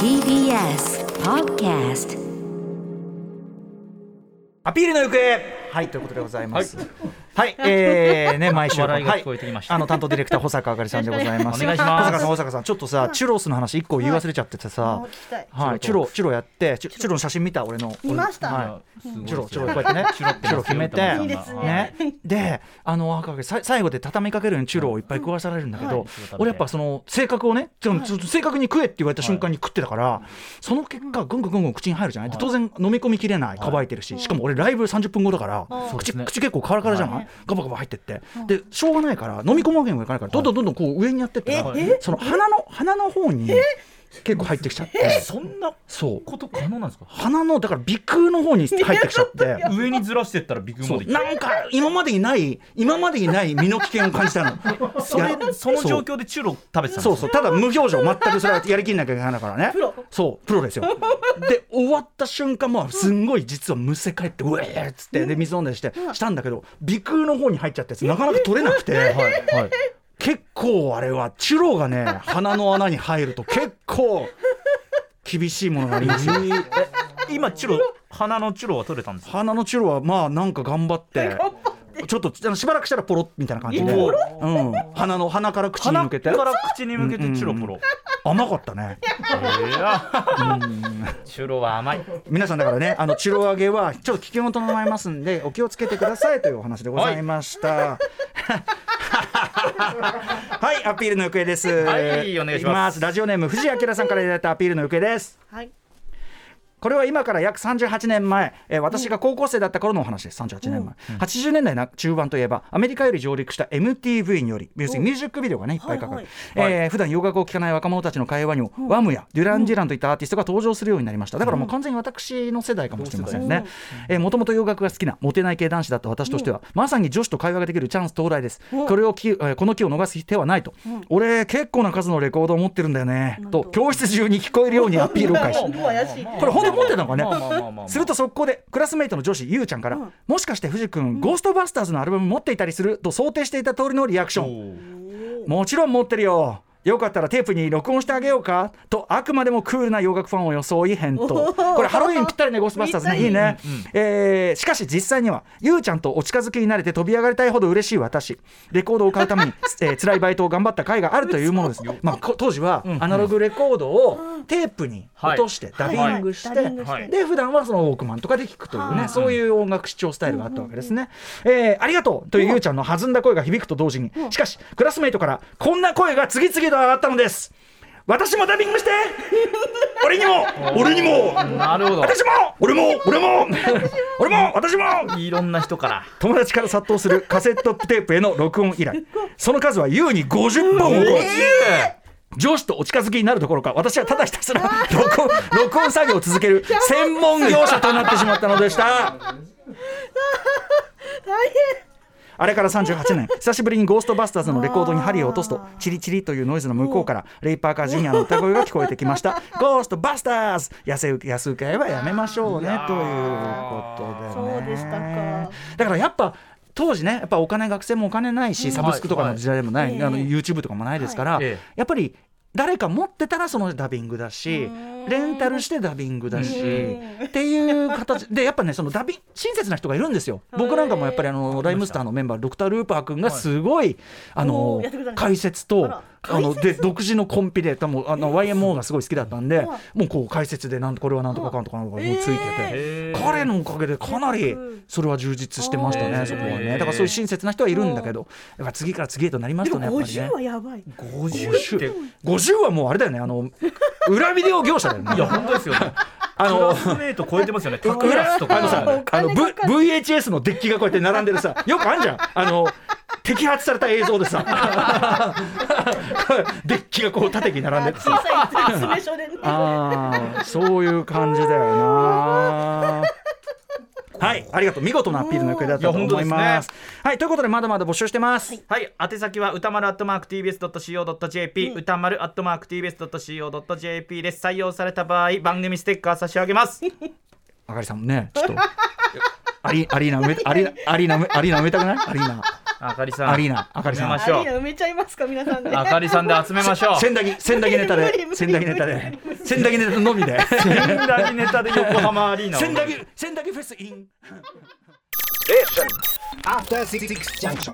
TBS Podcast アピールの行方。はいということでございます。はい、えー、ね毎週。笑いが聞こえてきました。はい、あの担当ディレクター保坂あかりさんでございます。お願いします。保坂さん保坂さんちょっとさチュロスの話一個言い忘れちゃっててさ、はい、チュロチュロやってチュチュロ。の写真見た俺の。見ました。はい。チュロチュロこうやってね。チュロチュロ決めて。いいですね。ね。であの赤かさ最後で畳みかけるようにチュロをいっぱい食わされるんだけど、俺やっぱその性格をね正確に食えって言われた瞬間に食ってたから、その結果ぐんぐんぐんぐん口に入るじゃない、で当然飲み込みきれない乾いてるし、しかも俺ライブ30分後だから、口口結構カラカラじゃない、ガバガバ入ってって、でしょうがないから飲み込むわけにもいかないからどんどんどんどんこう上にやってって、その鼻の鼻の方に結構入ってきちゃって、そんなそうこと可能なんですか？鼻のだから鼻腔の方に入ってきちゃって。上にずらしてったらビッグそう。モでなんか今までにない今までにない身の危険を感じたの。それその状況でチュロ食べてたそう。そう。ただ無表情全くそれはやりきんなきゃいけないからね。そう。プロですよ。で終わった瞬間もすんごい実はむせ返ってうえーっつってで水飲んだりしてしたんだけど鼻腔の方に入っちゃってなかなか取れなくて、はい。はい結構あれはチュロがね 鼻の穴に入ると結構厳しいものがありますよ。え今チュロ鼻のチュロは取れたんですか？鼻のチュロはまあなんか頑張ってちょっとあのしばらくしたらポロッみたいな感じで、ポうん、鼻の鼻から口に鼻向けて。から口に向けてチュロポロ。甘かったね。チュロは甘い。皆さんだからねあのチュロ揚げはちょっと危険を伴いますんでお気をつけてくださいというお話でございました。はい、アピールの行方です。はいお願いしますラジオネーム藤井明さんからいただいたアピールの行方です。はい。これは今から約38年前、えー私が高校生だった頃のお話です。38年前、80年代な中盤といえばアメリカより上陸した MTV により要するにミュージックビデオがねいっぱいかかる、はいえー普段洋楽を聴かない若者たちの会話にも、ワムやデュラン・ジランといったアーティストが登場するようになりました。だからもう完全に私の世代かもしれませんね。もともと洋楽が好きなモテない系男子だった私としては、まさに女子と会話ができるチャンス到来です、これをき、えーこの機を逃す手はないと、俺結構な数のレコードを持ってるんだよね。と。教室中に聞こえるようにアピールを開始。これ本当に持ってたのかね、すると速攻でクラスメイトの女子ゆうちゃんから、もしかして藤君、ゴーストバスターズのアルバム持っていたりする？と想定していた通りのリアクション。もちろん持ってるよよかったらテープに録音してあげようか。とあくまでもクールな洋楽ファンを装い返答。これハロウィンぴったりねゴーストバスターズね。いいね、えーしかし実際にはゆうちゃんとお近づきになれて飛び上がりたいほど嬉しい私。レコードを買うために、えー辛いバイトを頑張った甲斐があるというものです、まあ、こ当時はアナログレコードをテープに落としてダビングして、で普段はそのウォークマンとかで聞くというね、そういう音楽視聴スタイルがあったわけですね。えーありがとうというゆうちゃんの弾んだ声が響くと同時に、しかしクラスメイトからこんな声が次々と上がったのです。私もダビングして。俺にも。俺にも。なるほど。私も。俺も。俺も。俺も。私も。いろんな人から。友達から殺到するカセットテープへの録音依頼。その数は優に50本を超え。上司とお近づきになるどころか私はただひたすら録音録音作業を続ける専門業者となってしまったのでした あれから38年。久しぶりにゴーストバスターズのレコードに針を落とすとチリチリというノイズの向こうからレイ・パーカー・ジュニアの歌声が聞こえてきました。ゴーストバスターズ！安請け安請けはやめましょうね。ということでね。そうでしたか。だからやっぱ当時ねやっぱお金学生もお金ないし、サブスクとかの時代でもない、はいあの YouTube とかもないですから、ええ。やっぱり誰か持ってたらそのダビングだしレンタルしてダビングだしっていう形。でやっぱねそのダビン親切な人がいるんですよ。僕なんかもやっぱりあのライムスターのメンバードクター・ルーパー君がすごいあおの解説とあので独自のコンピで多分あの YMO がすごい好きだったんでもうこう解説でなんとこれはなんとかかんとかなんとかもうついてて。へー彼のおかげでかなりそれは充実してましたね、そこはね。だからそういう親切な人はいるんだけど、やっぱ次から次へとなりますでもとね、やっぱりね50。はやばい。50って50はもうあれだよね、あの裏ビデオ業者だよね。いや本当ですよねあのクラスメート超えてますよねタクラスとかあのさ、おあの、v、VHS のデッキがこうやって並んでるさ、よくあんじゃん。あの、摘発された映像でさ、デッキがこう縦に並んでて小さ。ああ、そういう感じだよな。はい、ありがとう。見事なアピールの役だったと思います。本当ではい、ということで、まだまだ募集してます。はい、宛先は歌丸アットマーク TBS.CO.JP、歌丸アットマーク TBS.CO.JP です。採用された場合、番組ステッカー差し上げます。あかりさんもね、ちょっと。アリアリーナ埋めアリーナアリーナアリーナ埋めたくない？アリーナあかりさん。アリーナあかりさん。埋めましょう。アリーナ埋めちゃいますか皆さんで。あかりさんで集めましょう。千駄木千駄木ネタで 千駄木ネタで。千駄木ネタのみで。千駄木ネタで横浜アリーナを。千駄木千駄木フェスイン。After Six Junction.